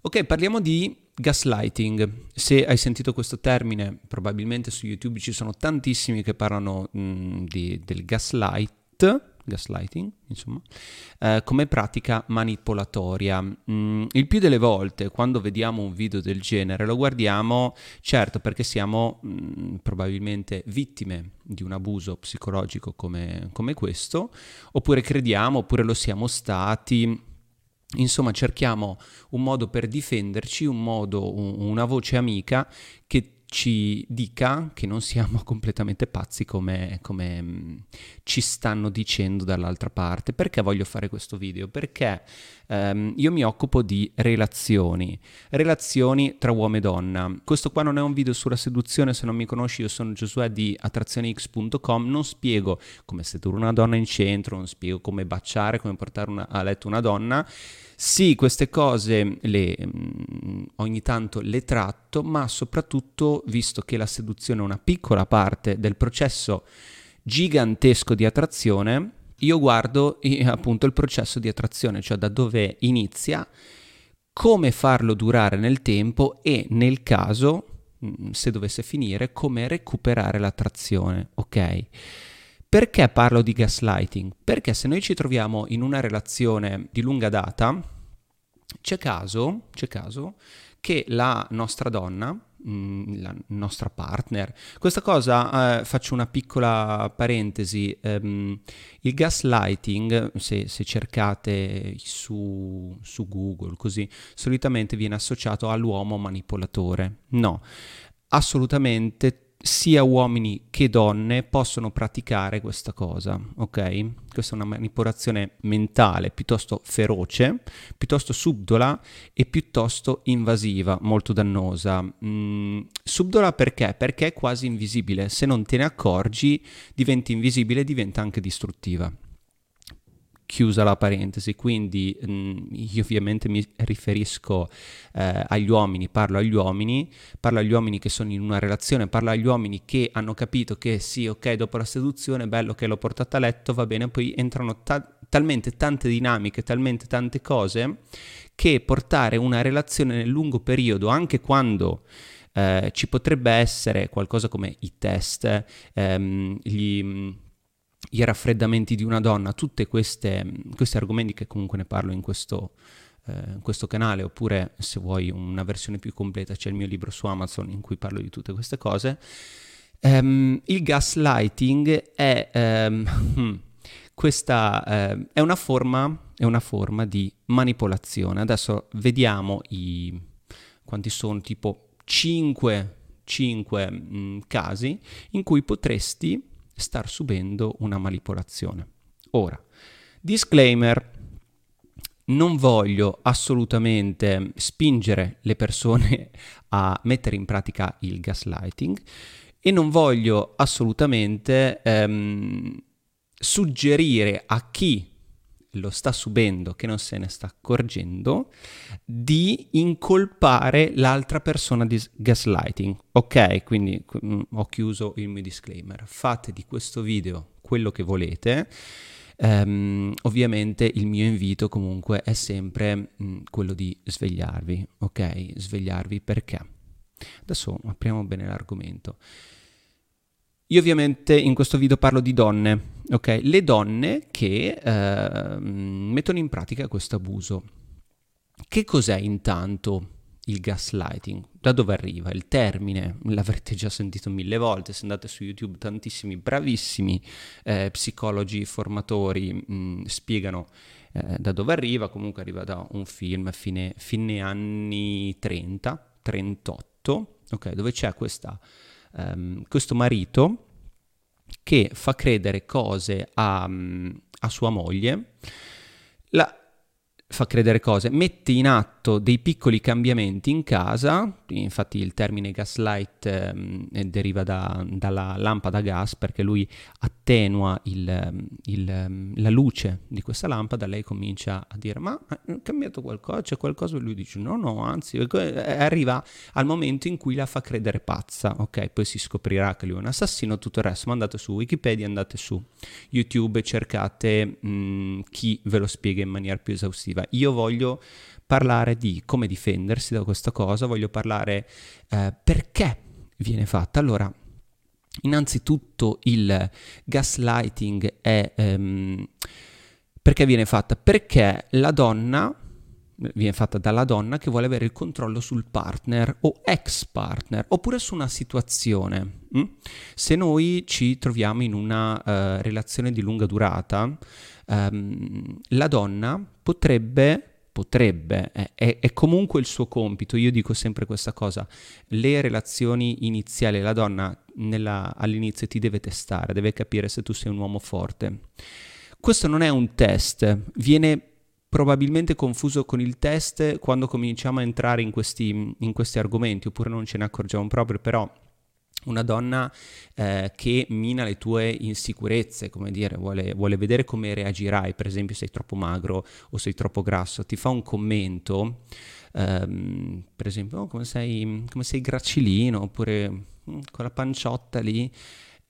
Ok, parliamo di gaslighting. Se hai sentito questo termine, probabilmente su YouTube ci sono tantissimi che parlano mh, mm, di, del gaslight, gaslighting, insomma, eh, come pratica manipolatoria. Mm, il più delle volte, quando vediamo un video del genere, lo guardiamo, certo, perché siamo mm, probabilmente vittime di un abuso psicologico come, come questo, oppure crediamo, oppure lo siamo stati Insomma, cerchiamo un modo per difenderci, un modo, un, una voce amica che ci dica che non siamo completamente pazzi come, come mm, ci stanno dicendo dall'altra parte. Perché voglio fare questo video? Perché um, io mi occupo di relazioni, relazioni tra uomo e donna. Questo qua non è un video sulla seduzione, se non mi conosci io sono Giosuè di attrazionex.com, non spiego come sedurre una donna in centro, non spiego come baciare, come portare una, a letto una donna sì, queste cose le, mm, ogni tanto le tratto, ma soprattutto, visto che la seduzione è una piccola parte del processo gigantesco di attrazione, io guardo appunto il processo di attrazione, cioè da dove inizia, come farlo durare nel tempo e nel caso, mm, se dovesse finire, come recuperare l'attrazione, ok? Perché parlo di gaslighting? Perché se noi ci troviamo in una relazione di lunga data, c'è caso, c'è caso che la nostra donna, mm, la nostra partner. Questa cosa, eh, faccio una piccola parentesi, ehm, il gaslighting, se, se cercate su, su, Google, così, solitamente viene associato all'uomo manipolatore. No, assolutamente sia uomini che donne possono praticare questa cosa, ok? Questa è una manipolazione mentale piuttosto feroce, piuttosto subdola e piuttosto invasiva, molto dannosa. Mm, subdola perché? Perché è quasi invisibile, se non te ne accorgi diventi invisibile e diventa anche distruttiva chiusa la parentesi, quindi mh, mm, io ovviamente mi riferisco eh, agli uomini, parlo agli uomini, parlo agli uomini che sono in una relazione, parlo agli uomini che hanno capito che sì, ok, dopo la seduzione, bello che l'ho portata a letto, va bene, poi entrano ta- talmente tante dinamiche, talmente tante cose, che portare una relazione nel lungo periodo, anche quando... Eh, ci potrebbe essere qualcosa come i test, ehm, gli, i raffreddamenti di una donna, tutti questi argomenti che comunque ne parlo in questo, eh, in questo, canale, oppure se vuoi una versione più completa c'è il mio libro su Amazon in cui parlo di tutte queste cose. Um, il gaslighting è, um, questa, uh, è, una forma, è una forma di manipolazione. Adesso vediamo i, quanti sono, tipo 5, 5 mh, casi in cui potresti star subendo una manipolazione. Ora, disclaimer, non voglio assolutamente spingere le persone a mettere in pratica il gaslighting e non voglio assolutamente ehm, suggerire a chi lo sta subendo, che non se ne sta accorgendo, di incolpare l'altra persona di gaslighting. Ok, quindi mm, ho chiuso il mio disclaimer. Fate di questo video quello che volete. Um, ovviamente il mio invito comunque è sempre mh, mm, quello di svegliarvi, ok? Svegliarvi perché? Adesso apriamo bene l'argomento. Io ovviamente in questo video parlo di donne, ok? Le donne che eh, mettono in pratica questo abuso. Che cos'è intanto il gaslighting? Da dove arriva? Il termine l'avrete già sentito mille volte, se andate su YouTube tantissimi bravissimi eh, psicologi, formatori mh, mm, spiegano eh, da dove arriva, comunque arriva da un film fine, fine anni 30, 38, ok? Dove c'è questa um, questo marito che fa credere cose a, mm, a sua moglie, la, fa credere cose, mette in atto dei piccoli cambiamenti in casa, infatti il termine gaslight eh, deriva da, dalla lampada a gas perché lui attenua il, il, la luce di questa lampada, lei comincia a dire ma è cambiato qualcosa, c'è qualcosa e lui dice no, no, anzi, arriva al momento in cui la fa credere pazza, ok? Poi si scoprirà che lui è un assassino, tutto il resto, ma andate su Wikipedia, andate su YouTube cercate mh, chi ve lo spiega in maniera più esaustiva. Io voglio parlare di come difendersi da questa cosa, voglio parlare eh, perché viene fatta. Allora, innanzitutto il gaslighting è... Um, perché viene fatta? Perché la donna viene fatta dalla donna che vuole avere il controllo sul partner o ex partner oppure su una situazione. Mm? Se noi ci troviamo in una uh, relazione di lunga durata, um, la donna potrebbe potrebbe, è, è, comunque il suo compito. Io dico sempre questa cosa, le relazioni iniziali, la donna nella, all'inizio ti deve testare, deve capire se tu sei un uomo forte. Questo non è un test, viene probabilmente confuso con il test quando cominciamo a entrare in questi, in questi argomenti, oppure non ce ne accorgiamo proprio, però una donna eh, che mina le tue insicurezze, come dire, vuole, vuole, vedere come reagirai, per esempio sei troppo magro o sei troppo grasso, ti fa un commento, ehm, per esempio, oh, come, sei, come sei gracilino, oppure mm, con la panciotta lì,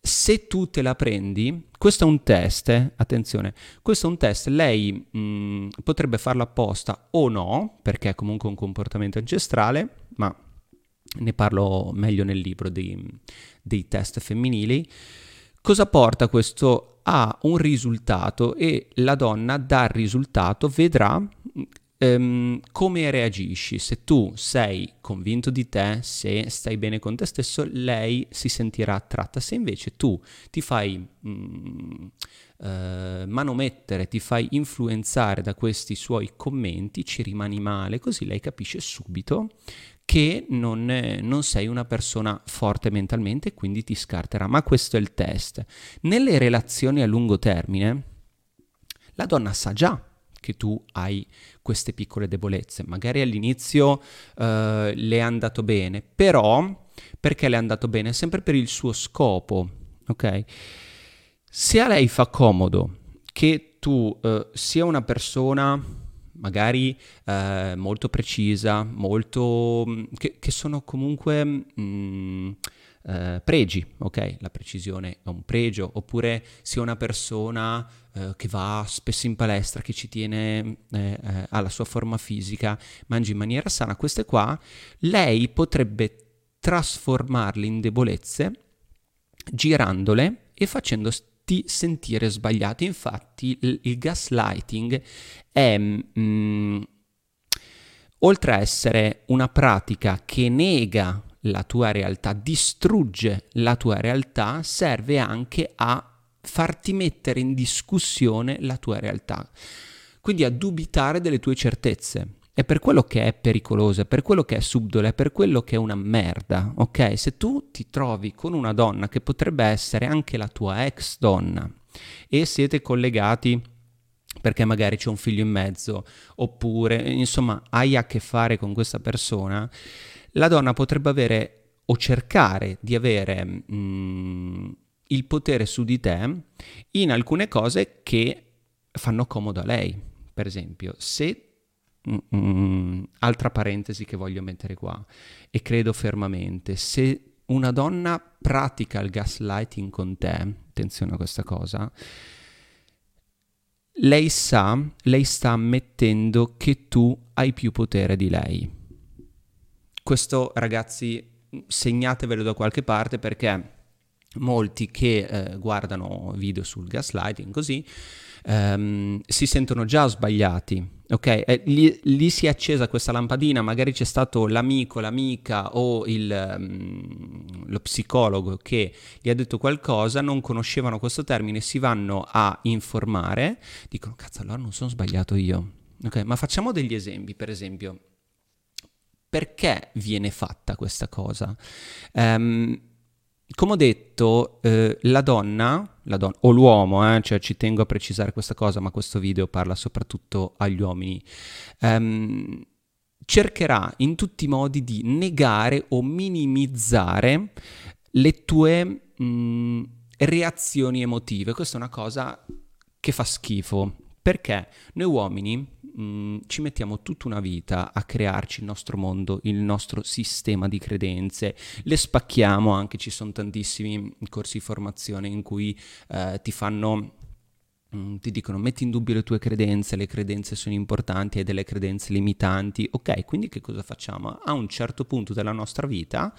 se tu te la prendi, questo è un test, eh? attenzione, questo è un test, lei mh, mm, potrebbe farlo apposta o no, perché è comunque un comportamento ancestrale, ma ne parlo meglio nel libro dei, dei test femminili. Cosa porta questo a un risultato e la donna dal risultato vedrà um, come reagisci. Se tu sei convinto di te, se stai bene con te stesso, lei si sentirà attratta. Se invece tu ti fai um, uh, manomettere, ti fai influenzare da questi suoi commenti, ci rimani male, così lei capisce subito che non, non, sei una persona forte mentalmente e quindi ti scarterà. Ma questo è il test. Nelle relazioni a lungo termine, la donna sa già che tu hai queste piccole debolezze. Magari all'inizio uh, le è andato bene, però perché le è andato bene? Sempre per il suo scopo, ok? Se a lei fa comodo che tu uh, sia una persona magari eh, molto precisa, molto, mm, che, che sono comunque mh, mm, eh, pregi, ok? La precisione è un pregio, oppure sia una persona eh, che va spesso in palestra, che ci tiene eh, eh, alla sua forma fisica, mangia in maniera sana, queste qua, lei potrebbe trasformarle in debolezze girandole e facendo farti sentire sbagliato. Infatti il, il gaslighting è, mm, oltre a essere una pratica che nega la tua realtà, distrugge la tua realtà, serve anche a farti mettere in discussione la tua realtà. Quindi a dubitare delle tue certezze. È per quello che è pericolosa, è per quello che è subdola, è per quello che è una merda, ok? Se tu ti trovi con una donna che potrebbe essere anche la tua ex donna e siete collegati perché magari c'è un figlio in mezzo, oppure insomma hai a che fare con questa persona, la donna potrebbe avere o cercare di avere mh, mm, il potere su di te in alcune cose che fanno comodo a lei. Per esempio, se altra parentesi che voglio mettere qua e credo fermamente, se una donna pratica il gaslighting con te, attenzione a questa cosa, lei sa, lei sta ammettendo che tu hai più potere di lei. Questo ragazzi segnatevelo da qualche parte perché molti che eh, guardano video sul gaslighting così ehm, si sentono già sbagliati ok? Eh, lì, lì, si è accesa questa lampadina, magari c'è stato l'amico, l'amica o il, um, lo psicologo che gli ha detto qualcosa, non conoscevano questo termine, si vanno a informare, dicono cazzo allora non sono sbagliato io, ok? Ma facciamo degli esempi, per esempio, perché viene fatta questa cosa? Um, come ho detto, eh, la donna, la donna, o l'uomo, eh, cioè ci tengo a precisare questa cosa, ma questo video parla soprattutto agli uomini, ehm, cercherà in tutti i modi di negare o minimizzare le tue mh, reazioni emotive. Questa è una cosa che fa schifo, perché noi uomini mh, mm, ci mettiamo tutta una vita a crearci il nostro mondo, il nostro sistema di credenze, le spacchiamo anche, ci sono tantissimi corsi di formazione in cui eh, ti fanno mm, ti dicono metti in dubbio le tue credenze, le credenze sono importanti, hai delle credenze limitanti. Ok, quindi che cosa facciamo? A un certo punto della nostra vita,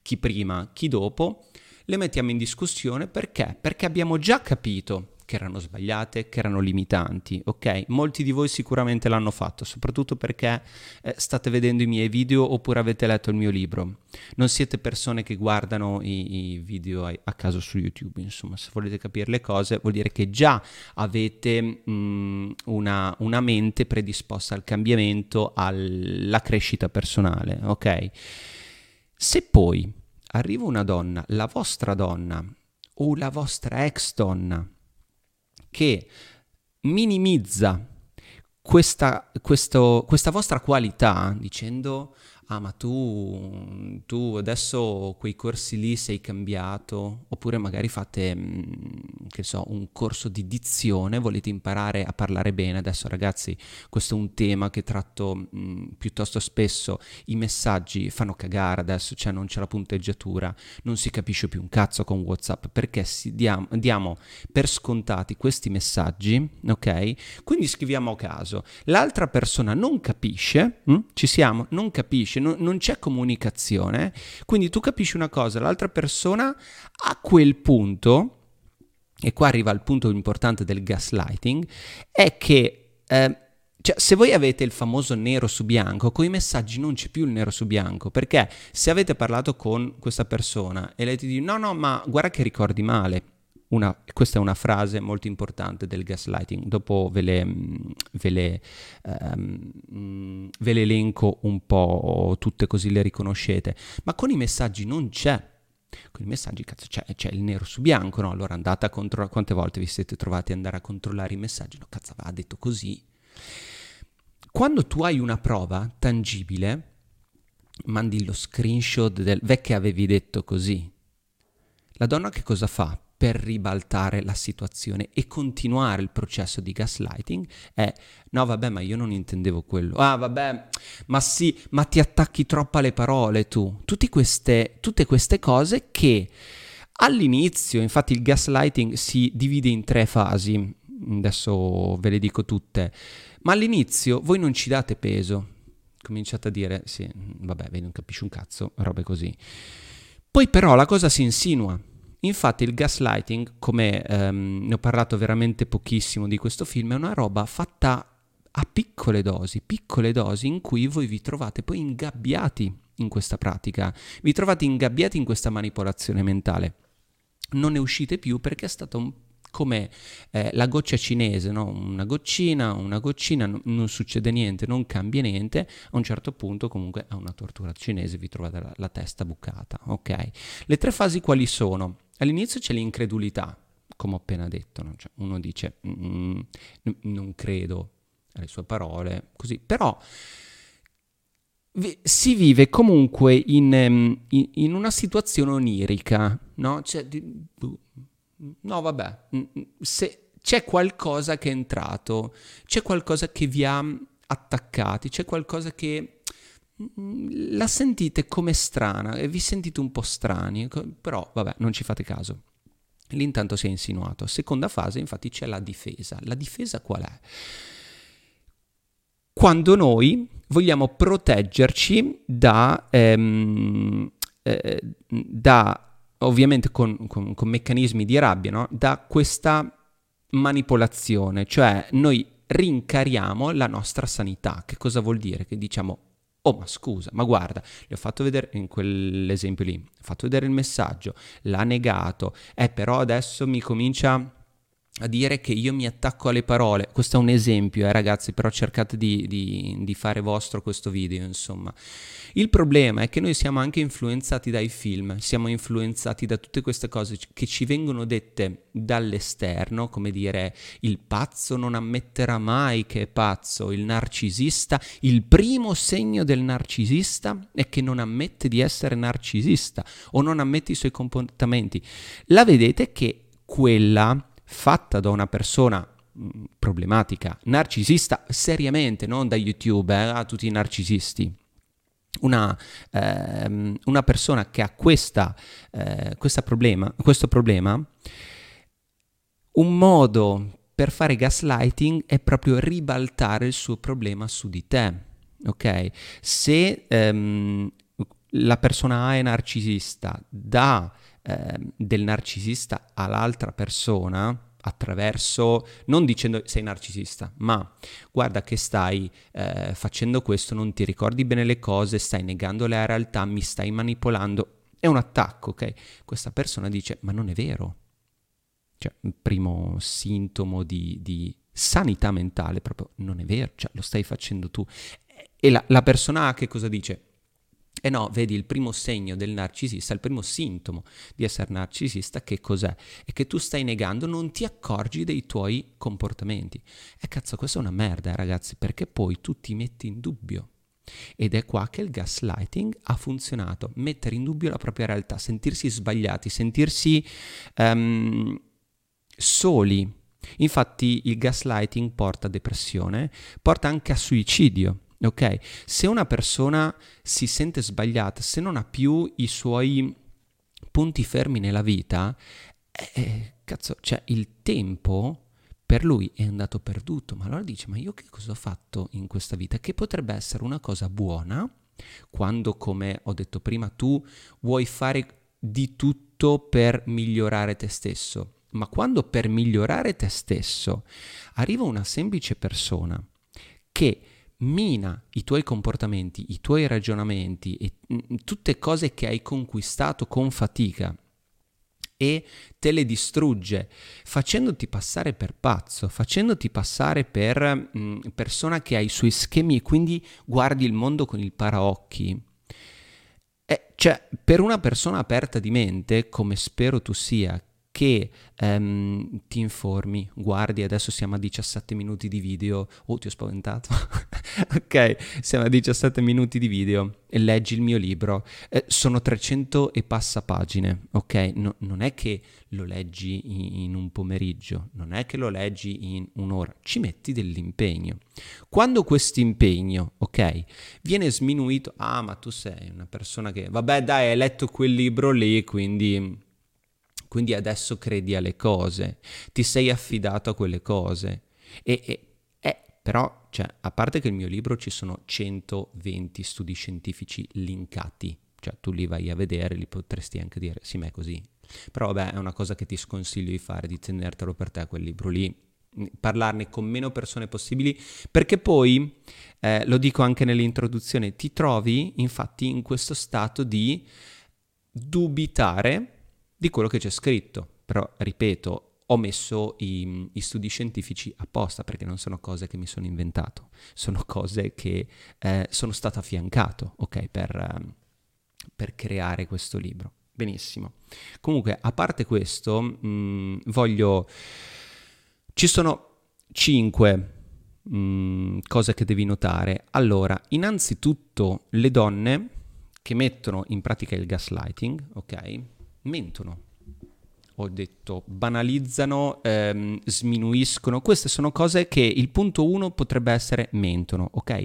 chi prima, chi dopo, le mettiamo in discussione perché? Perché abbiamo già capito che erano sbagliate, che erano limitanti, ok? Molti di voi sicuramente l'hanno fatto, soprattutto perché eh, state vedendo i miei video oppure avete letto il mio libro. Non siete persone che guardano i, i video a, a, caso su YouTube, insomma, se volete capire le cose vuol dire che già avete mh, mm, una, una mente predisposta al cambiamento, alla crescita personale, ok? Se poi arriva una donna, la vostra donna o la vostra ex donna, che minimizza questa, questo, questa vostra qualità dicendo ah ma tu, tu, adesso quei corsi lì sei cambiato, oppure magari fate, mm, che so, un corso di dizione, volete imparare a parlare bene, adesso ragazzi questo è un tema che tratto mh, mm, piuttosto spesso, i messaggi fanno cagare adesso, cioè non c'è la punteggiatura, non si capisce più un cazzo con Whatsapp, perché diamo, diamo per scontati questi messaggi, ok? Quindi scriviamo a caso, l'altra persona non capisce, mh? Mm, ci siamo, non capisce, non, non c'è comunicazione, quindi tu capisci una cosa, l'altra persona a quel punto, e qua arriva il punto importante del gaslighting, è che... Eh, cioè, se voi avete il famoso nero su bianco, con i messaggi non c'è più il nero su bianco, perché se avete parlato con questa persona e lei ti dice no, no, ma guarda che ricordi male, una, questa è una frase molto importante del gaslighting, dopo ve le, ve, le, um, ve le, elenco un po' tutte così le riconoscete, ma con i messaggi non c'è. Con i messaggi cazzo c'è, c'è il nero su bianco, no? Allora andate a controllare, quante volte vi siete trovati ad andare a controllare i messaggi? No, cazzo, va detto così. Quando tu hai una prova tangibile, mandi lo screenshot del vecchio avevi detto così. La donna che cosa fa? Per ribaltare la situazione e continuare il processo di gaslighting è no vabbè ma io non intendevo quello. Ah vabbè ma sì ma ti attacchi troppo alle parole tu. Tutte queste, tutte queste cose che all'inizio infatti il gaslighting si divide in tre fasi adesso ve le dico tutte ma all'inizio voi non ci date peso. Cominciate a dire sì vabbè non capisci un cazzo robe così. Poi però la cosa si insinua Infatti il gaslighting, come ehm, ne ho parlato veramente pochissimo di questo film, è una roba fatta a piccole dosi, piccole dosi in cui voi vi trovate poi ingabbiati in questa pratica, vi trovate ingabbiati in questa manipolazione mentale. Non ne uscite più perché è stato un come eh, la goccia cinese, no? una goccina, una goccina, n- non succede niente, non cambia niente, a un certo punto comunque a una tortura cinese vi trovate la, la testa bucata, ok? Le tre fasi quali sono? All'inizio c'è l'incredulità, come ho appena detto, no? cioè, uno dice mm, non credo alle sue parole, così, però si vive comunque in, in, in una situazione onirica, no? Cioè, di, no, vabbè, se c'è qualcosa che è entrato, c'è qualcosa che vi ha attaccati, c'è qualcosa che la sentite come strana e vi sentite un po' strani, però vabbè, non ci fate caso. Lì intanto si è insinuato. Seconda fase, infatti, c'è la difesa. La difesa qual è? Quando noi vogliamo proteggerci da, ehm, eh, da ovviamente con, con, con meccanismi di rabbia, no? da questa manipolazione, cioè noi rincariamo la nostra sanità. Che cosa vuol dire? Che diciamo, oh ma scusa, ma guarda, gli ho fatto vedere, in quell'esempio lì, ho fatto vedere il messaggio, l'ha negato, eh però adesso mi comincia a dire che io mi attacco alle parole. Questo è un esempio, eh, ragazzi, però cercate di, di, di, fare vostro questo video, insomma. Il problema è che noi siamo anche influenzati dai film, siamo influenzati da tutte queste cose che ci vengono dette dall'esterno, come dire il pazzo non ammetterà mai che è pazzo, il narcisista, il primo segno del narcisista è che non ammette di essere narcisista o non ammette i suoi comportamenti. La vedete che quella fatta da una persona mm, problematica, narcisista, seriamente, non da YouTube, eh, a tutti i narcisisti. Una, ehm, una persona che ha questa, eh, problema, questo problema, un modo per fare gaslighting è proprio ribaltare il suo problema su di te. Ok? Se ehm, la persona A è narcisista, dà eh, del narcisista all'altra persona attraverso, non dicendo sei narcisista, ma guarda che stai eh, facendo questo, non ti ricordi bene le cose, stai negando la realtà, mi stai manipolando, è un attacco, ok? Questa persona dice, ma non è vero. Cioè, il primo sintomo di, di sanità mentale proprio non è vero, cioè lo stai facendo tu. E la, la persona A che cosa dice? E eh no, vedi, il primo segno del narcisista, il primo sintomo di essere narcisista, che cos'è? È che tu stai negando, non ti accorgi dei tuoi comportamenti. E cazzo, questa è una merda, ragazzi, perché poi tu ti metti in dubbio. Ed è qua che il gaslighting ha funzionato, mettere in dubbio la propria realtà, sentirsi sbagliati, sentirsi um, soli. Infatti il gaslighting porta a depressione, porta anche a suicidio. Ok? Se una persona si sente sbagliata, se non ha più i suoi punti fermi nella vita, eh, eh, cazzo, cioè il tempo per lui è andato perduto, ma allora dice, ma io che cosa ho fatto in questa vita? Che potrebbe essere una cosa buona quando, come ho detto prima, tu vuoi fare di tutto per migliorare te stesso. Ma quando per migliorare te stesso arriva una semplice persona che mina i tuoi comportamenti, i tuoi ragionamenti e mm, tutte cose che hai conquistato con fatica e te le distrugge, facendoti passare per pazzo, facendoti passare per mh, mm, persona che ha i suoi schemi e quindi guardi il mondo con il paraocchi. Eh, cioè, per una persona aperta di mente, come spero tu sia, che um, ti informi, guardi, adesso siamo a 17 minuti di video, oh ti ho spaventato, ok, siamo a 17 minuti di video leggi il mio libro, eh, sono 300 e passa pagine, ok, no, non è che lo leggi in, in un pomeriggio, non è che lo leggi in un'ora, ci metti dell'impegno. Quando questo impegno, ok, viene sminuito, ah ma tu sei una persona che, vabbè dai, hai letto quel libro lì, quindi quindi adesso credi alle cose, ti sei affidato a quelle cose. E, e eh, però, cioè, a parte che nel mio libro ci sono 120 studi scientifici linkati, cioè tu li vai a vedere, li potresti anche dire, sì, ma è così. Però vabbè, è una cosa che ti sconsiglio di fare, di tenertelo per te quel libro lì, parlarne con meno persone possibili, perché poi, eh, lo dico anche nell'introduzione, ti trovi infatti in questo stato di dubitare di quello che c'è scritto. Però, ripeto, ho messo i, i, studi scientifici apposta perché non sono cose che mi sono inventato, sono cose che eh, sono stato affiancato, ok, per, eh, per, creare questo libro. Benissimo. Comunque, a parte questo, mh, mm, voglio... Ci sono cinque mm, cose che devi notare. Allora, innanzitutto le donne che mettono in pratica il gaslighting, ok? Mentono. Ho detto, banalizzano, ehm, sminuiscono. Queste sono cose che il punto 1 potrebbe essere mentono, ok?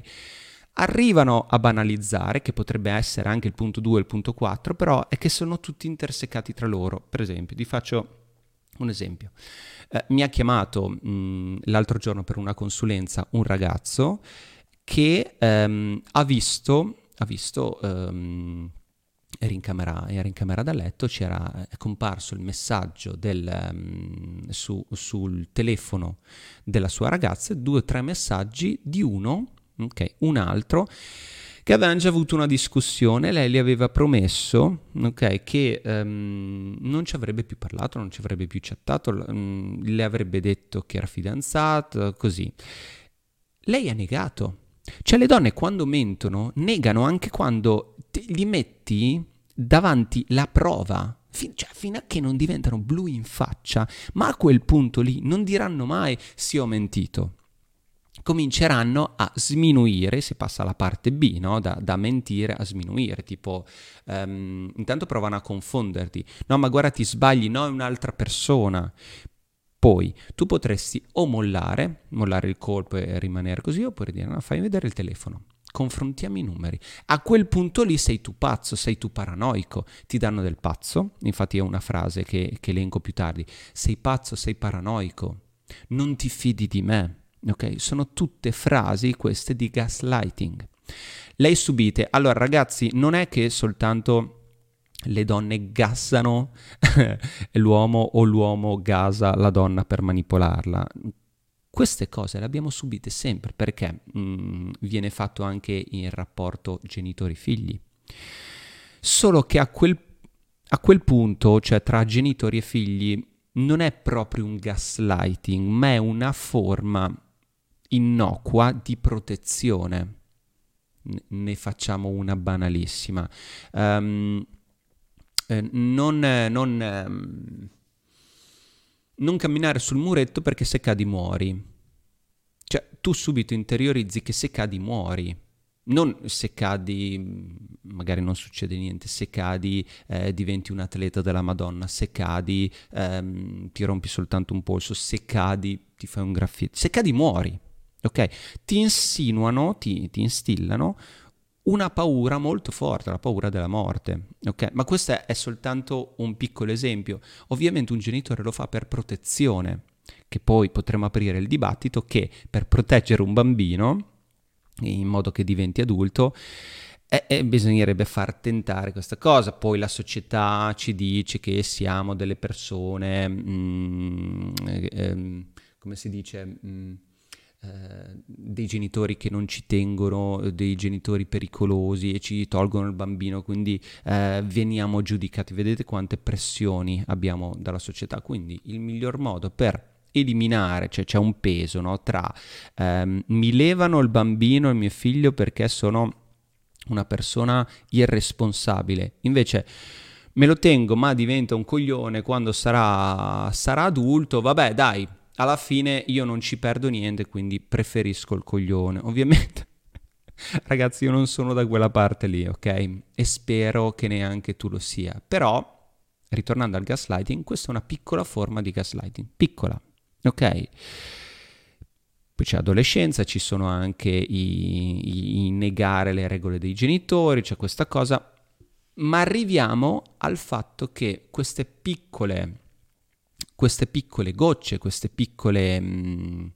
Arrivano a banalizzare, che potrebbe essere anche il punto 2 e il punto 4, però è che sono tutti intersecati tra loro. Per esempio, ti faccio un esempio. Eh, mi ha chiamato mh, l'altro giorno per una consulenza un ragazzo che ehm, ha visto, ha visto ehm, era in camera, era in camera da letto, c'era è comparso il messaggio del, um, su, sul telefono della sua ragazza, due o tre messaggi di uno, okay, un altro, che avevano già avuto una discussione, lei gli aveva promesso okay, che um, non ci avrebbe più parlato, non ci avrebbe più chattato, um, le avrebbe detto che era fidanzata, così. Lei ha negato. Cioè le donne quando mentono negano anche quando gli metti davanti la prova fin- cioè, fino a che non diventano blu in faccia, ma a quel punto lì non diranno mai sì ho mentito. Cominceranno a sminuire, si passa alla parte B, no? da, da, mentire a sminuire, tipo um, intanto provano a confonderti, no ma guarda ti sbagli, no è un'altra persona, poi tu potresti o mollare, mollare il colpo e rimanere così, oppure dire no, fai vedere il telefono confrontiamo i numeri. A quel punto lì sei tu pazzo, sei tu paranoico, ti danno del pazzo, infatti è una frase che, che elenco più tardi, sei pazzo, sei paranoico, non ti fidi di me, ok? Sono tutte frasi queste di gaslighting. Lei subite, allora ragazzi, non è che soltanto le donne gassano l'uomo o l'uomo gasa la donna per manipolarla. Queste cose le abbiamo subite sempre perché mh, mm, viene fatto anche in rapporto genitori-figli. Solo che a quel, a quel punto, cioè tra genitori e figli, non è proprio un gaslighting, ma è una forma innocua di protezione. Ne facciamo una banalissima. Um, eh, non, non, ehm, non camminare sul muretto perché se cadi muori. Cioè, tu subito interiorizzi che se cadi muori. Non se cadi, magari non succede niente, se cadi eh, diventi un atleta della Madonna, se cadi ehm, ti rompi soltanto un polso, se cadi ti fai un graffito, se cadi muori, ok? Ti insinuano, ti, ti instillano una paura molto forte, la paura della morte. Okay? Ma questo è soltanto un piccolo esempio. Ovviamente un genitore lo fa per protezione, che poi potremo aprire il dibattito che per proteggere un bambino, in modo che diventi adulto, eh, eh, bisognerebbe far tentare questa cosa. Poi la società ci dice che siamo delle persone, mm, eh, ehm, come si dice... Mm, dei genitori che non ci tengono, dei genitori pericolosi e ci tolgono il bambino, quindi eh, veniamo giudicati. Vedete quante pressioni abbiamo dalla società. Quindi il miglior modo per eliminare, cioè c'è un peso no, tra ehm, mi levano il bambino, il mio figlio perché sono una persona irresponsabile, invece me lo tengo ma diventa un coglione quando sarà, sarà adulto, vabbè dai, alla fine io non ci perdo niente, quindi preferisco il coglione. Ovviamente, ragazzi, io non sono da quella parte lì, ok? E spero che neanche tu lo sia. Però, ritornando al gaslighting, questa è una piccola forma di gaslighting, piccola, ok? Poi c'è adolescenza, ci sono anche i, i, i negare le regole dei genitori, c'è questa cosa, ma arriviamo al fatto che queste piccole queste piccole gocce, queste piccole, mh, mm,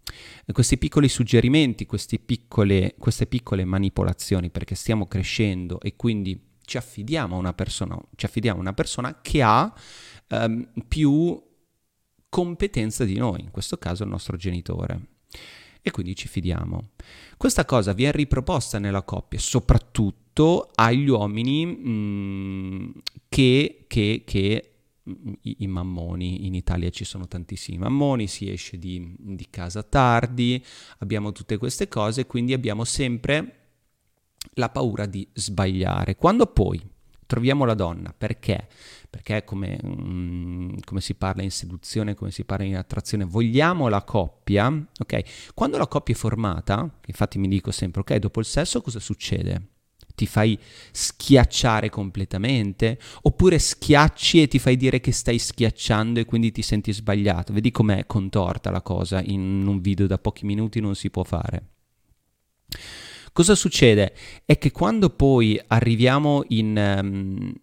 questi piccoli suggerimenti, queste piccole, queste piccole manipolazioni, perché stiamo crescendo e quindi ci affidiamo a una persona, ci affidiamo a una persona che ha um, più competenza di noi, in questo caso il nostro genitore. E quindi ci fidiamo. Questa cosa viene riproposta nella coppia, soprattutto agli uomini mh, mm, che, che, che i, i, mammoni, in Italia ci sono tantissimi mammoni, si esce di, di casa tardi, abbiamo tutte queste cose, quindi abbiamo sempre la paura di sbagliare. Quando poi troviamo la donna, perché? Perché come, um, come, si parla in seduzione, come si parla in attrazione, vogliamo la coppia, ok? Quando la coppia è formata, infatti mi dico sempre, ok, dopo il sesso cosa succede? Ti fai schiacciare completamente, oppure schiacci e ti fai dire che stai schiacciando e quindi ti senti sbagliato. Vedi com'è contorta la cosa, in un video da pochi minuti non si può fare. Cosa succede? È che quando poi arriviamo in... Um,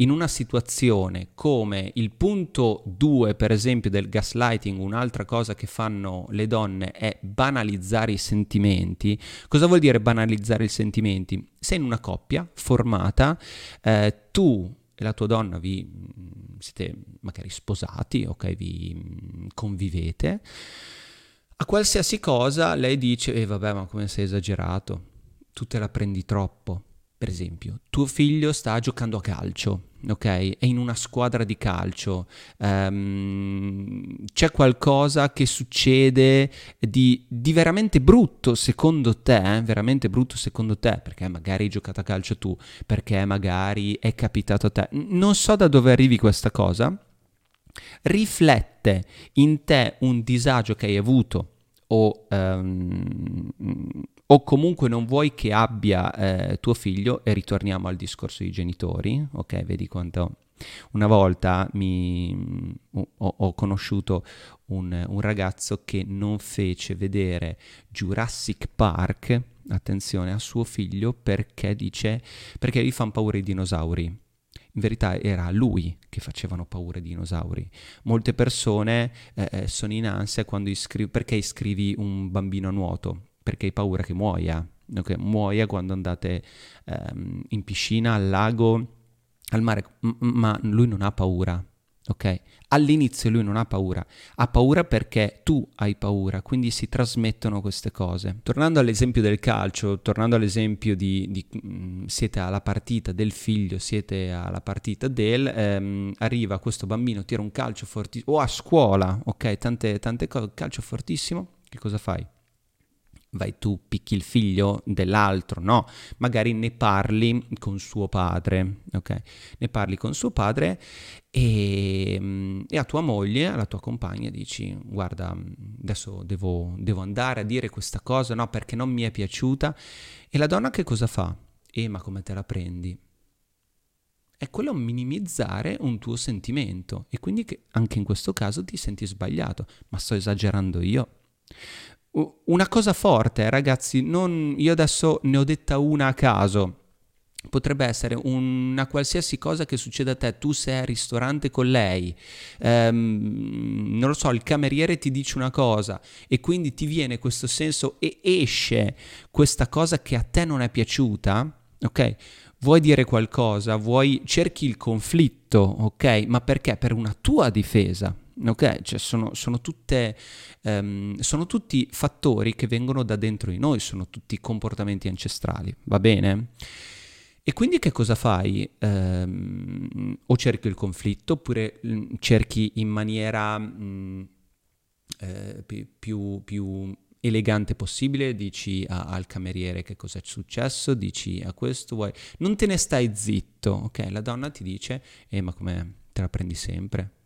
in una situazione come il punto 2, per esempio, del gaslighting, un'altra cosa che fanno le donne è banalizzare i sentimenti. Cosa vuol dire banalizzare i sentimenti? Sei in una coppia formata, eh, tu e la tua donna vi mm, siete magari sposati, ok, vi mm, convivete. A qualsiasi cosa lei dice, eh vabbè, ma come sei esagerato? tu te la prendi troppo. Per esempio, tuo figlio sta giocando a calcio, ok? È in una squadra di calcio, um, c'è qualcosa che succede di, di veramente brutto secondo te, eh? veramente brutto secondo te, perché magari hai giocato a calcio tu, perché magari è capitato a te. Non so da dove arrivi questa cosa, riflette in te un disagio che hai avuto o, um, o comunque non vuoi che abbia eh, tuo figlio, e ritorniamo al discorso dei genitori, ok? Vedi quanto... Una volta mi, ho, ho, conosciuto un, un ragazzo che non fece vedere Jurassic Park, attenzione, a suo figlio perché dice, perché gli fanno paura i dinosauri in verità era lui che facevano paura i dinosauri. Molte persone eh, eh sono in ansia quando iscrivi, perché iscrivi un bambino a nuoto? Perché hai paura che muoia, okay? muoia quando andate ehm, in piscina, al lago, al mare, M- ma lui non ha paura, ok? All'inizio lui non ha paura, ha paura perché tu hai paura, quindi si trasmettono queste cose. Tornando all'esempio del calcio, tornando all'esempio di, di mh, mm, siete alla partita del figlio, siete alla partita del, ehm, arriva questo bambino, tira un calcio fortissimo, o a scuola, ok, tante, tante cose, calcio fortissimo, che cosa fai? Vai tu picchi il figlio dell'altro, no, magari ne parli con suo padre, ok? Ne parli con suo padre e, mm, e a tua moglie, alla tua compagna dici guarda adesso devo, devo, andare a dire questa cosa, no, perché non mi è piaciuta e la donna che cosa fa? Eh, ma come te la prendi? È quello minimizzare un tuo sentimento e quindi anche in questo caso ti senti sbagliato, ma sto esagerando io una cosa forte, ragazzi, non, io adesso ne ho detta una a caso. Potrebbe essere una qualsiasi cosa che succeda a te, tu sei al ristorante con lei, ehm, non lo so, il cameriere ti dice una cosa e quindi ti viene questo senso e esce questa cosa che a te non è piaciuta, ok? Vuoi dire qualcosa, vuoi cerchi il conflitto, ok? Ma perché? Per una tua difesa, ok? Cioè sono, sono, tutte, um, sono tutti fattori che vengono da dentro di noi, sono tutti comportamenti ancestrali, va bene? E quindi che cosa fai? Um, o cerchi il conflitto oppure mm, cerchi in maniera um, eh, più, più, elegante possibile, dici a, al cameriere che cosa è successo, dici a questo, vuoi... Non te ne stai zitto, ok? La donna ti dice, eh ma come te la prendi sempre?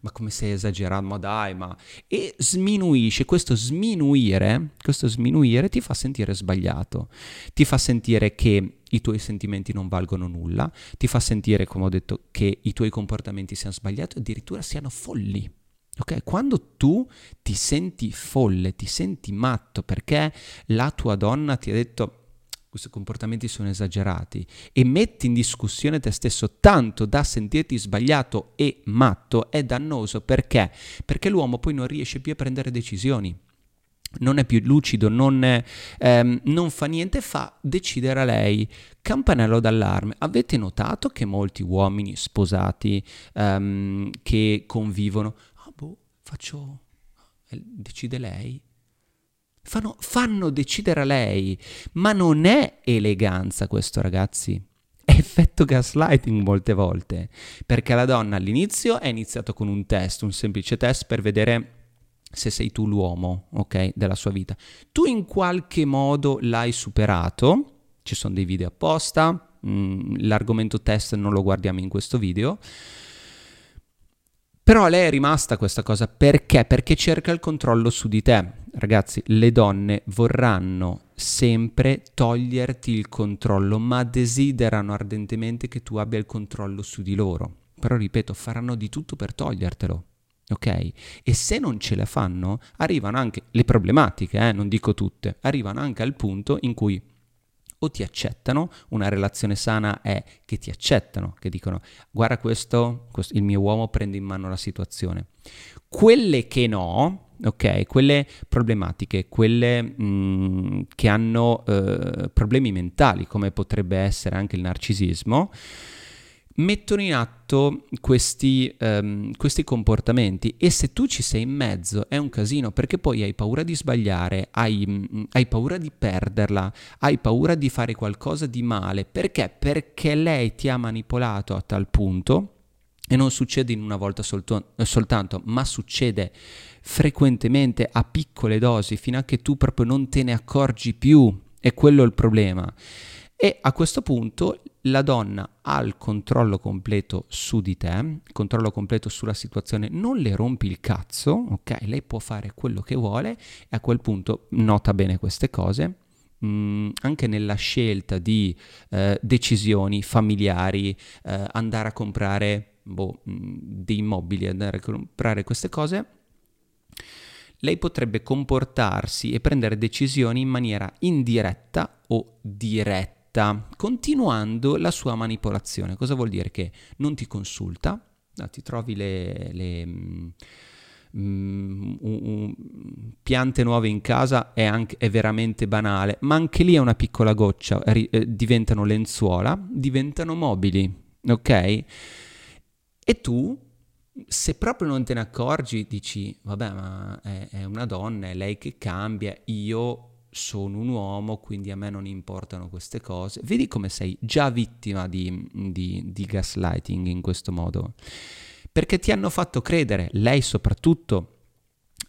Ma come sei esagerato, ma dai, ma... E sminuisce, questo sminuire, questo sminuire ti fa sentire sbagliato, ti fa sentire che i tuoi sentimenti non valgono nulla, ti fa sentire, come ho detto, che i tuoi comportamenti siano sbagliati, addirittura siano folli. Ok? Quando tu ti senti folle, ti senti matto perché la tua donna ti ha detto questi comportamenti sono esagerati e metti in discussione te stesso tanto da sentirti sbagliato e matto è dannoso perché? Perché l'uomo poi non riesce più a prendere decisioni. Non è più lucido, non, ehm, non fa niente, fa decidere a lei. Campanello d'allarme. Avete notato che molti uomini sposati ehm, che convivono, ah boh, faccio, eh, decide lei, fanno, fanno decidere a lei, ma non è eleganza questo ragazzi. Effetto gaslighting molte volte, perché la donna all'inizio è iniziato con un test, un semplice test per vedere se sei tu l'uomo, ok, della sua vita. Tu in qualche modo l'hai superato, ci sono dei video apposta, mh, mm, l'argomento test non lo guardiamo in questo video, però lei è rimasta questa cosa perché? Perché cerca il controllo su di te. Ragazzi, le donne vorranno sempre toglierti il controllo, ma desiderano ardentemente che tu abbia il controllo su di loro. Però ripeto, faranno di tutto per togliertelo. Ok? E se non ce la fanno, arrivano anche le problematiche, eh, non dico tutte, arrivano anche al punto in cui o ti accettano, una relazione sana è che ti accettano, che dicono guarda questo, questo il mio uomo prende in mano la situazione. Quelle che no, ok, quelle problematiche, quelle mh, mm, che hanno eh, problemi mentali, come potrebbe essere anche il narcisismo, mettono in atto questi, um, questi, comportamenti e se tu ci sei in mezzo è un casino perché poi hai paura di sbagliare, hai, mm, hai, paura di perderla, hai paura di fare qualcosa di male. Perché? Perché lei ti ha manipolato a tal punto e non succede in una volta solto- soltanto, ma succede frequentemente a piccole dosi fino a che tu proprio non te ne accorgi più. E quello è il problema. E a questo punto la donna ha il controllo completo su di te, controllo completo sulla situazione, non le rompi il cazzo, ok? Lei può fare quello che vuole e a quel punto nota bene queste cose. Mm, anche nella scelta di eh, decisioni familiari, eh, andare a comprare boh, mm, dei mobili, andare a comprare queste cose, lei potrebbe comportarsi e prendere decisioni in maniera indiretta o diretta continuando la sua manipolazione. Cosa vuol dire? Che non ti consulta, ti trovi le, le um, um, piante nuove in casa è, anche, è, veramente banale, ma anche lì è una piccola goccia, ri, eh, diventano lenzuola, diventano mobili, ok? E tu se proprio non te ne accorgi, dici, vabbè, ma è, è, una donna, è lei che cambia, io sono un uomo, quindi a me non importano queste cose. Vedi come sei già vittima di, di, di gaslighting in questo modo. Perché ti hanno fatto credere, lei soprattutto,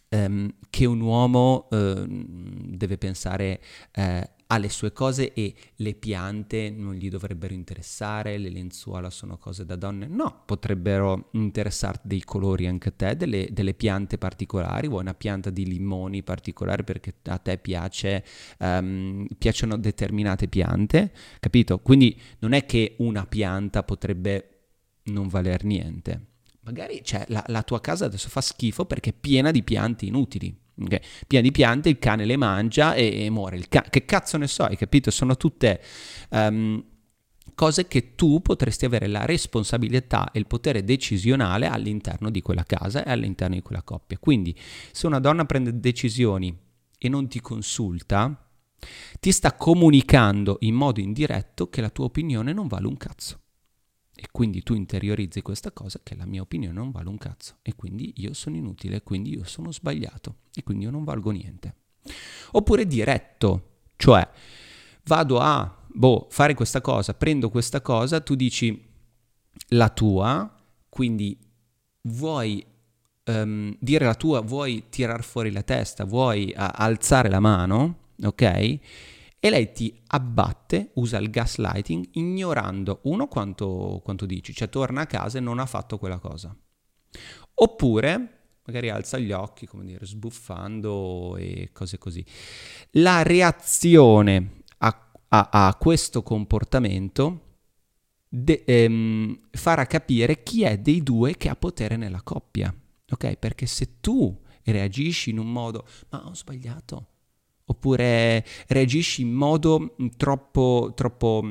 ehm, che un uomo eh, deve pensare eh, alle sue cose e le piante non gli dovrebbero interessare, le lenzuola sono cose da donne. No, potrebbero interessarti dei colori anche a te, delle, delle piante particolari, vuoi una pianta di limoni particolari perché a te piace, um, piacciono determinate piante, capito? Quindi non è che una pianta potrebbe non valer niente. Magari cioè, la, la tua casa adesso fa schifo perché è piena di piante inutili Okay? Piena di piante, il cane le mangia e, e muore. Ca- che cazzo ne so, hai capito? Sono tutte um, cose che tu potresti avere la responsabilità e il potere decisionale all'interno di quella casa e all'interno di quella coppia. Quindi, se una donna prende decisioni e non ti consulta, ti sta comunicando in modo indiretto che la tua opinione non vale un cazzo. E quindi tu interiorizzi questa cosa che la mia opinione non vale un cazzo e quindi io sono inutile, quindi io sono sbagliato e quindi io non valgo niente. Oppure diretto, cioè vado a boh, fare questa cosa, prendo questa cosa, tu dici la tua, quindi vuoi um, dire la tua, vuoi tirar fuori la testa, vuoi uh, alzare la mano, ok? E lei ti abbatte, usa il gaslighting, ignorando uno quanto, quanto dici, cioè torna a casa e non ha fatto quella cosa. Oppure magari alza gli occhi, come dire, sbuffando e cose così. La reazione a, a, a questo comportamento de, ehm, farà capire chi è dei due che ha potere nella coppia, ok? Perché se tu reagisci in un modo, ma ho sbagliato, oppure reagisci in modo mm, troppo, troppo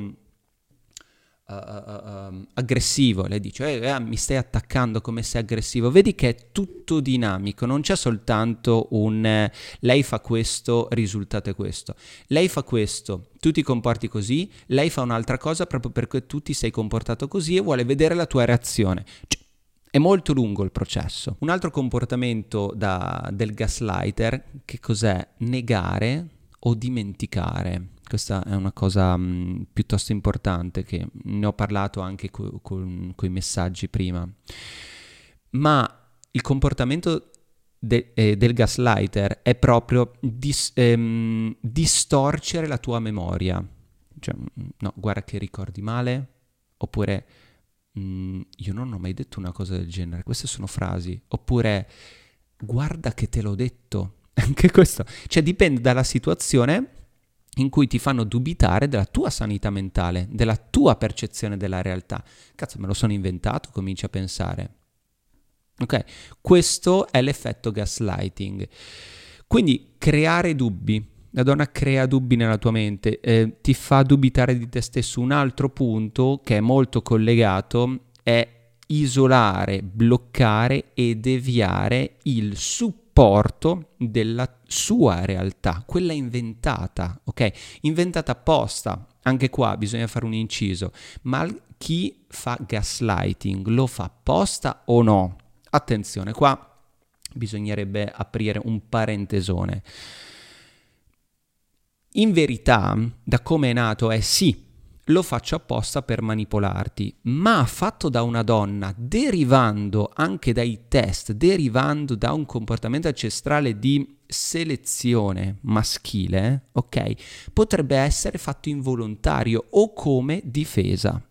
uh, uh, aggressivo, lei dice eh, eh, mi stai attaccando come sei aggressivo, vedi che è tutto dinamico, non c'è soltanto un eh, lei fa questo, risultato è questo, lei fa questo, tu ti comporti così, lei fa un'altra cosa proprio perché tu ti sei comportato così e vuole vedere la tua reazione. Cioè, è molto lungo il processo. Un altro comportamento da, del gaslighter, che cos'è? Negare o dimenticare. Questa è una cosa mh, mm, piuttosto importante che ne ho parlato anche co- con i messaggi prima. Ma il comportamento de- eh, del gaslighter è proprio dis- ehm, distorcere la tua memoria. Cioè, mm, no, guarda che ricordi male, oppure mm, io non ho mai detto una cosa del genere, queste sono frasi, oppure guarda che te l'ho detto, anche questo, cioè dipende dalla situazione in cui ti fanno dubitare della tua sanità mentale, della tua percezione della realtà. Cazzo, me lo sono inventato, cominci a pensare. Ok, questo è l'effetto gaslighting. Quindi creare dubbi, la donna crea dubbi nella tua mente, eh, ti fa dubitare di te stesso. Un altro punto che è molto collegato è isolare, bloccare e deviare il supporto della sua realtà, quella inventata, ok? Inventata apposta. Anche qua bisogna fare un inciso, ma chi fa gaslighting lo fa apposta o no? Attenzione, qua bisognerebbe aprire un parentesone. In verità, da come è nato è sì, lo faccio apposta per manipolarti, ma fatto da una donna, derivando anche dai test, derivando da un comportamento ancestrale di selezione maschile, ok, potrebbe essere fatto involontario o come difesa.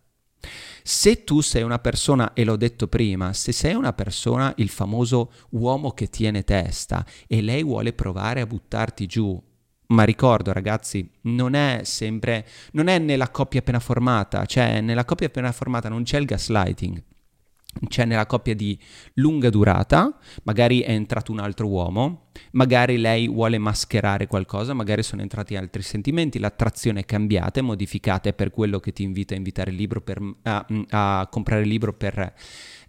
Se tu sei una persona, e l'ho detto prima, se sei una persona, il famoso uomo che tiene testa, e lei vuole provare a buttarti giù, ma ricordo ragazzi, non è sempre, non è nella coppia appena formata, cioè nella coppia appena formata non c'è il gaslighting, c'è nella coppia di lunga durata, magari è entrato un altro uomo, magari lei vuole mascherare qualcosa, magari sono entrati altri sentimenti, l'attrazione è cambiata, è modificata, è per quello che ti invita a a, a comprare il libro per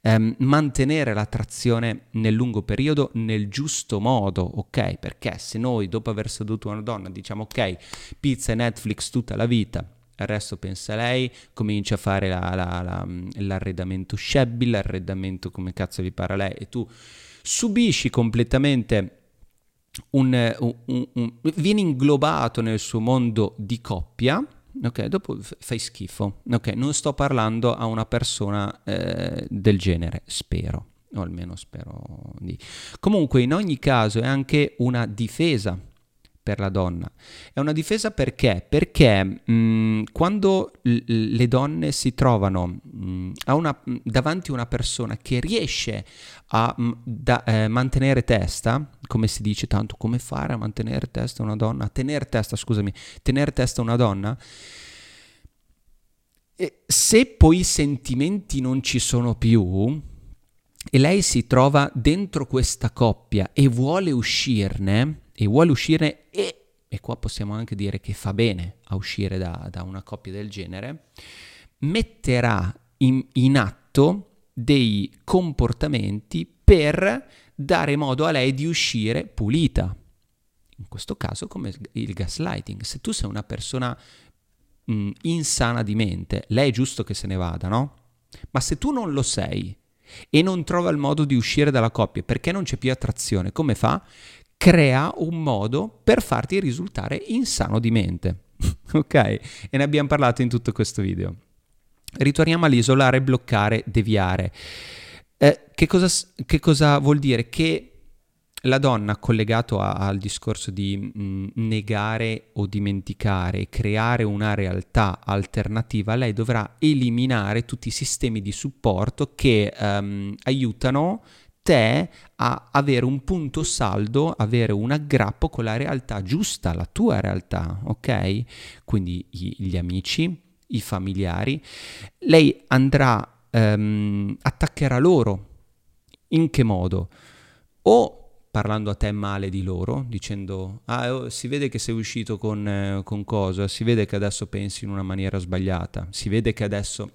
ehm, mantenere l'attrazione nel lungo periodo nel giusto modo, ok? Perché se noi dopo aver seduto una donna diciamo ok, pizza e Netflix tutta la vita, il resto pensa lei, comincia a fare la, la, la, l'arredamento scebbi, l'arredamento come cazzo vi pare a lei e tu subisci completamente un, un, un, un, vieni inglobato nel suo mondo di coppia ok? Dopo fai schifo, ok? Non sto parlando a una persona eh, del genere, spero, o almeno spero di. Comunque, in ogni caso, è anche una difesa per la donna. È una difesa perché? Perché mh, mm, quando l- le donne si trovano mh, mm, a una, mm, davanti a una persona che riesce a mh, da, eh, mantenere testa, come si dice tanto, come fare a mantenere testa una donna? A tenere testa, scusami, tenere testa una donna? E se poi i sentimenti non ci sono più, e lei si trova dentro questa coppia e vuole uscirne, e vuole uscire e, e qua possiamo anche dire che fa bene a uscire da, da una coppia del genere, metterà in, in atto dei comportamenti per dare modo a lei di uscire pulita. In questo caso come il gaslighting. Se tu sei una persona mh, insana di mente, lei è giusto che se ne vada, no? Ma se tu non lo sei e non trova il modo di uscire dalla coppia perché non c'è più attrazione, come fa? Crea un modo per farti risultare insano di mente. ok? E ne abbiamo parlato in tutto questo video. Ritorniamo all'isolare, bloccare, deviare. Eh, che, cosa, che, cosa, vuol dire? Che la donna, collegato a, al discorso di mh, mm, negare o dimenticare, creare una realtà alternativa, lei dovrà eliminare tutti i sistemi di supporto che um, aiutano te a avere un punto saldo, avere un aggrappo con la realtà giusta, la tua realtà, ok? Quindi gli amici, i familiari. Lei andrà, um, attaccherà loro. In che modo? O parlando a te male di loro, dicendo, ah, oh, si vede che sei uscito con, eh, con cosa, si vede che adesso pensi in una maniera sbagliata, si vede che adesso...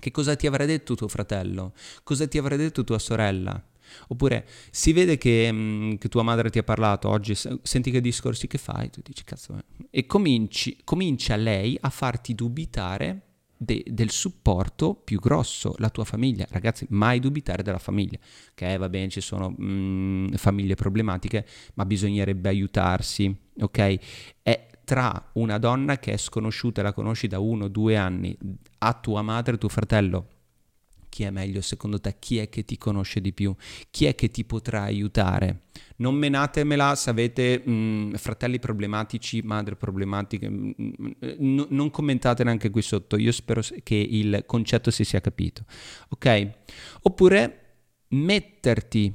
Che cosa ti avrà detto tuo fratello? Cosa ti avrà detto tua sorella? Oppure si vede che, mm, che, tua madre ti ha parlato oggi, senti che discorsi che fai, tu dici cazzo. Eh. E cominci, comincia lei a farti dubitare de, del supporto più grosso, la tua famiglia. Ragazzi, mai dubitare della famiglia. Ok, va bene, ci sono mh, mm, famiglie problematiche, ma bisognerebbe aiutarsi, ok? È tra una donna che è sconosciuta, la conosci da uno o due anni, a tua madre, tuo fratello chi è meglio secondo te? Chi è che ti conosce di più? Chi è che ti potrà aiutare? Non menatemela se avete mh, fratelli problematici, madre problematiche, mh, n- non commentate neanche qui sotto, io spero che il concetto si sia capito. Ok? Oppure metterti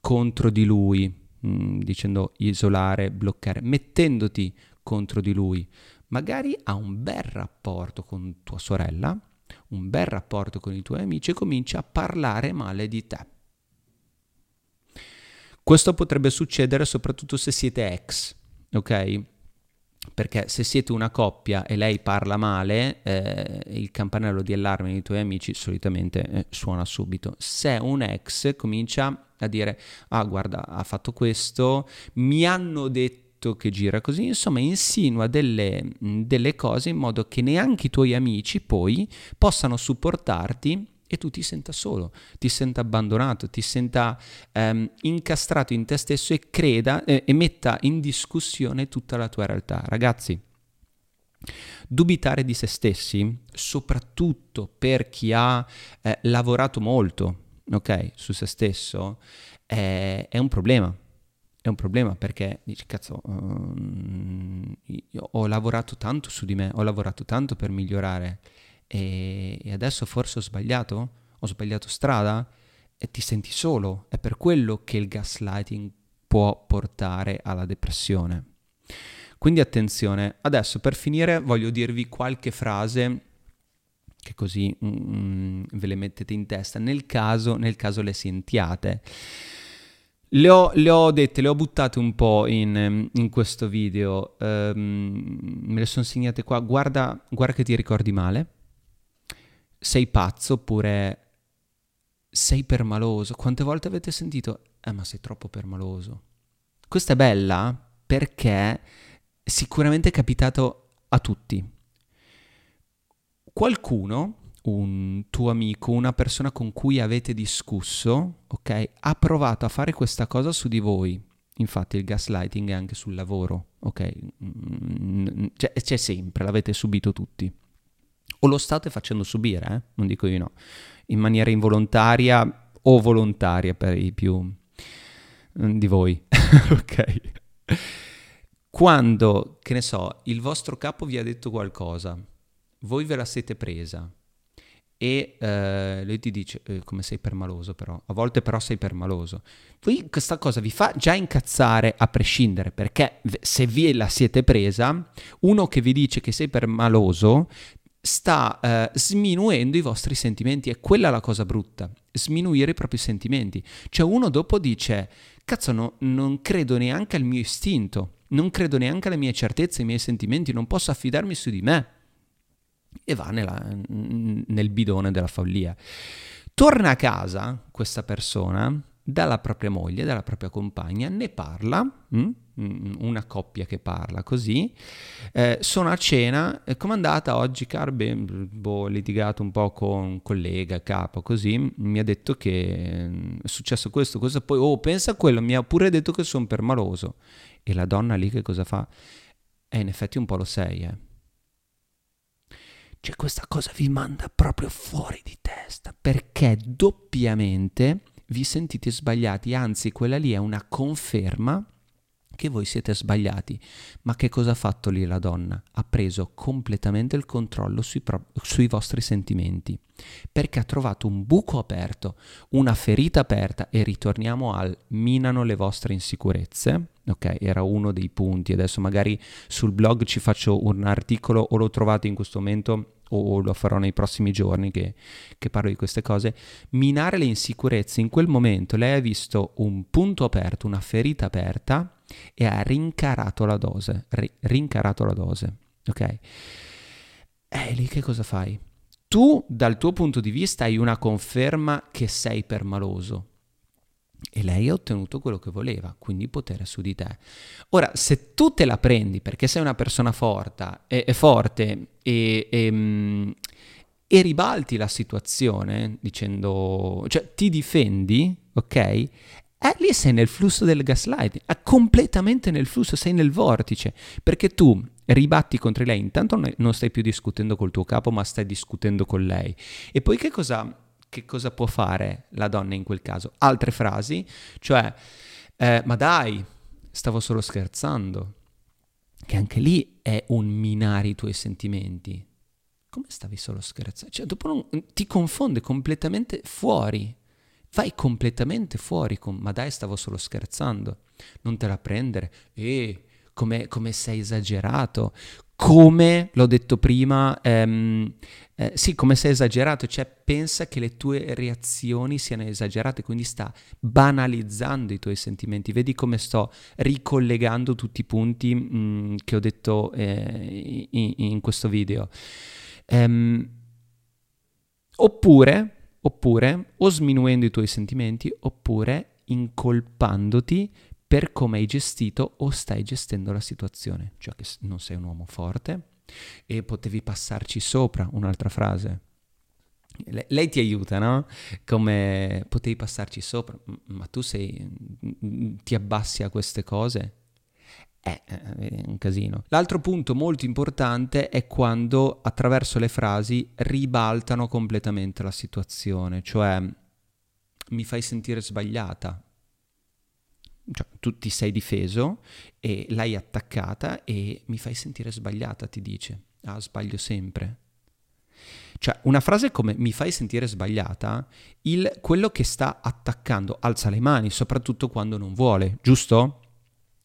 contro di lui, mh, dicendo isolare, bloccare, mettendoti contro di lui. Magari ha un bel rapporto con tua sorella, un bel rapporto con i tuoi amici e cominci a parlare male di te. Questo potrebbe succedere soprattutto se siete ex, ok? perché se siete una coppia e lei parla male, eh, il campanello di allarme dei tuoi amici solitamente eh, suona subito. Se un ex comincia a dire, ah guarda, ha fatto questo, mi hanno detto che gira così, insomma insinua delle, delle cose in modo che neanche i tuoi amici poi possano supportarti e tu ti senta solo, ti senta abbandonato, ti senta ehm, incastrato in te stesso e creda eh, e metta in discussione tutta la tua realtà. Ragazzi, dubitare di se stessi, soprattutto per chi ha eh, lavorato molto, ok, su se stesso, è, è un problema è un problema perché dici, cazzo, um, ho lavorato tanto su di me, ho lavorato tanto per migliorare e, e adesso forse ho sbagliato, ho sbagliato strada e ti senti solo. È per quello che il gaslighting può portare alla depressione. Quindi attenzione, adesso per finire voglio dirvi qualche frase che così mm, ve le mettete in testa nel caso, nel caso le sentiate. Le ho, le ho, dette, le ho buttate un po' in, in questo video, um, me le sono segnate qua, guarda, guarda che ti ricordi male, sei pazzo oppure sei permaloso. Quante volte avete sentito, eh ma sei troppo permaloso. Questa è bella perché sicuramente è capitato a tutti. Qualcuno, un tuo amico, una persona con cui avete discusso, ok, ha provato a fare questa cosa su di voi. Infatti il gaslighting è anche sul lavoro, ok? C'è, c'è sempre, l'avete subito tutti o lo state facendo subire, eh? non dico io no, in maniera involontaria o volontaria per i più mm, di voi, ok? Quando, che ne so, il vostro capo vi ha detto qualcosa, voi ve la siete presa e eh, lui ti dice eh, come sei permaloso però, a volte però sei permaloso. Voi questa cosa vi fa già incazzare a prescindere perché se vi la siete presa, uno che vi dice che sei permaloso sta eh, sminuendo i vostri sentimenti, è quella la cosa brutta, sminuire i propri sentimenti. Cioè uno dopo dice, cazzo no, non credo neanche al mio istinto, non credo neanche alle mie certezze, ai miei sentimenti, non posso affidarmi su di me. E va nella, nel bidone della follia. Torna a casa questa persona dalla propria moglie, dalla propria compagna, ne parla, mh? Mm, una coppia che parla così, eh, sono a cena, eh, come è andata oggi Carbe? Boh, litigato un po' con un collega, capo, così, mi ha detto che mm, è successo questo, cosa poi, oh pensa a quello, mi ha pure detto che sono permaloso. E la donna lì che cosa fa? Eh, in effetti un po' lo sei, eh. Cioè questa cosa vi manda proprio fuori di testa, perché doppiamente vi sentite sbagliati, anzi quella lì è una conferma che voi siete sbagliati. Ma che cosa ha fatto lì la donna? Ha preso completamente il controllo sui, pro- sui, vostri sentimenti, perché ha trovato un buco aperto, una ferita aperta e ritorniamo al minano le vostre insicurezze. Ok, era uno dei punti. Adesso magari sul blog ci faccio un articolo o lo trovate in questo momento o lo farò nei prossimi giorni che, che, parlo di queste cose, minare le insicurezze in quel momento lei ha visto un punto aperto, una ferita aperta e ha rincarato la dose, ri- rincarato la dose, ok? E lì che cosa fai? Tu dal tuo punto di vista hai una conferma che sei permaloso, e lei ha ottenuto quello che voleva, quindi potere su di te. Ora, se tu te la prendi perché sei una persona forte, e, e forte e, e, mm, e, ribalti la situazione dicendo, cioè ti difendi, ok? Eh, lì sei nel flusso del gaslighting, è completamente nel flusso, sei nel vortice, perché tu ribatti contro lei, intanto non stai più discutendo col tuo capo, ma stai discutendo con lei. E poi che cosa che cosa può fare la donna in quel caso? Altre frasi, cioè, eh, ma dai, stavo solo scherzando, che anche lì è un minare i tuoi sentimenti. Come stavi solo scherzando? Cioè, dopo non, ti confonde completamente fuori. Vai completamente fuori con, ma dai, stavo solo scherzando. Non te la prendere. E come, come sei esagerato, come, l'ho detto prima, ehm, eh, sì, come sei esagerato, cioè pensa che le tue reazioni siano esagerate, quindi sta banalizzando i tuoi sentimenti. Vedi come sto ricollegando tutti i punti mh, mm, che ho detto eh, in, in, questo video. Ehm, oppure, oppure, o sminuendo i tuoi sentimenti, oppure incolpandoti per come hai gestito o stai gestendo la situazione, cioè che non sei un uomo forte e potevi passarci sopra, un'altra frase. Le- lei ti aiuta, no? Come potevi passarci sopra, ma tu sei, ti abbassi a queste cose? Eh, è un casino. L'altro punto molto importante è quando attraverso le frasi ribaltano completamente la situazione, cioè mi fai sentire sbagliata, cioè, tu ti sei difeso e l'hai attaccata e mi fai sentire sbagliata, ti dice. Ah, sbaglio sempre. Cioè, una frase come mi fai sentire sbagliata, il, quello che sta attaccando alza le mani, soprattutto quando non vuole, giusto?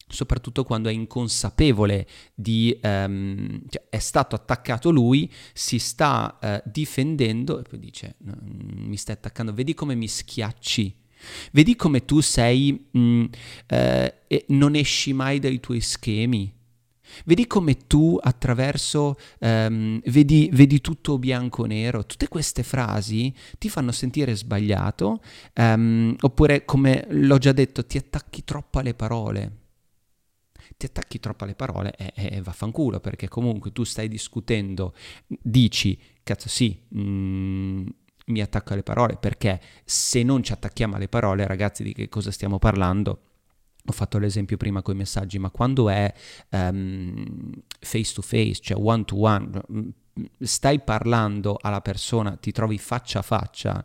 Soprattutto quando è inconsapevole di... Um, cioè, è stato attaccato lui, si sta uh, difendendo e poi dice mi stai attaccando, vedi come mi schiacci Vedi come tu sei, mh, mm, eh, e non esci mai dai tuoi schemi. Vedi come tu attraverso, um, vedi, vedi, tutto bianco o nero. Tutte queste frasi ti fanno sentire sbagliato, um, oppure come l'ho già detto, ti attacchi troppo alle parole. Ti attacchi troppo alle parole e, e vaffanculo, perché comunque tu stai discutendo, dici, cazzo sì, mh, mm, mi attacco alle parole, perché se non ci attacchiamo alle parole, ragazzi, di che cosa stiamo parlando? Ho fatto l'esempio prima con i messaggi, ma quando è um, face to face, cioè one to one, stai parlando alla persona, ti trovi faccia a faccia,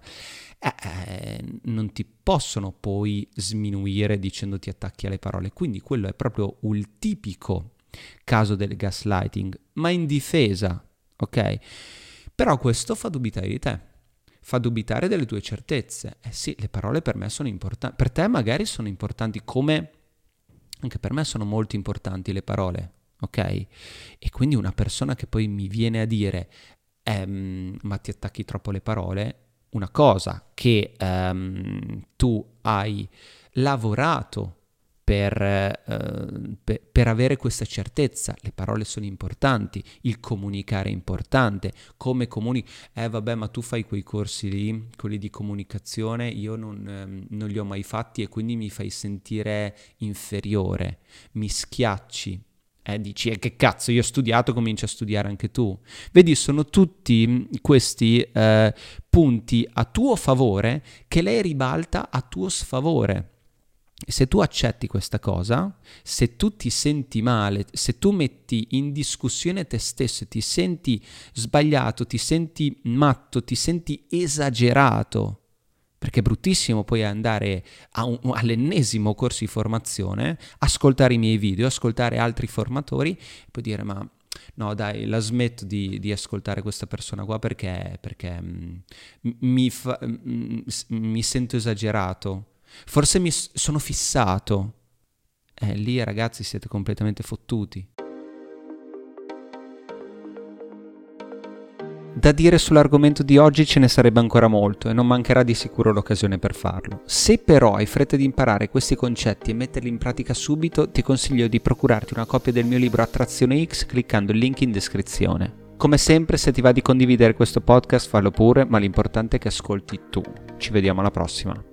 eh, eh, non ti possono poi sminuire dicendo ti attacchi alle parole. Quindi quello è proprio il tipico caso del gaslighting, ma in difesa, ok? Però questo fa dubitare di te fa dubitare delle tue certezze. Eh sì, le parole per me sono importanti, per te magari sono importanti come anche per me sono molto importanti le parole, ok? E quindi una persona che poi mi viene a dire ehm, ma ti attacchi troppo le parole, una cosa che ehm, tu hai lavorato per, eh, per, per, avere questa certezza. Le parole sono importanti, il comunicare è importante. Come comunichi? Eh vabbè, ma tu fai quei corsi lì, quelli di comunicazione, io non, eh, non li ho mai fatti e quindi mi fai sentire inferiore, mi schiacci. Eh, dici, eh, che cazzo, io ho studiato, cominci a studiare anche tu. Vedi, sono tutti questi eh, punti a tuo favore che lei ribalta a tuo sfavore se tu accetti questa cosa, se tu ti senti male, se tu metti in discussione te stesso, ti senti sbagliato, ti senti matto, ti senti esagerato, perché è bruttissimo poi andare un, all'ennesimo corso di formazione, ascoltare i miei video, ascoltare altri formatori e poi dire ma no dai, la smetto di, di ascoltare questa persona qua perché, perché mm, mi, fa, mm, mi sento esagerato Forse mi sono fissato. Eh, lì ragazzi siete completamente fottuti. Da dire sull'argomento di oggi ce ne sarebbe ancora molto e non mancherà di sicuro l'occasione per farlo. Se però hai fretta di imparare questi concetti e metterli in pratica subito, ti consiglio di procurarti una copia del mio libro Attrazione X cliccando il link in descrizione. Come sempre, se ti va di condividere questo podcast, fallo pure, ma l'importante è che ascolti tu. Ci vediamo alla prossima.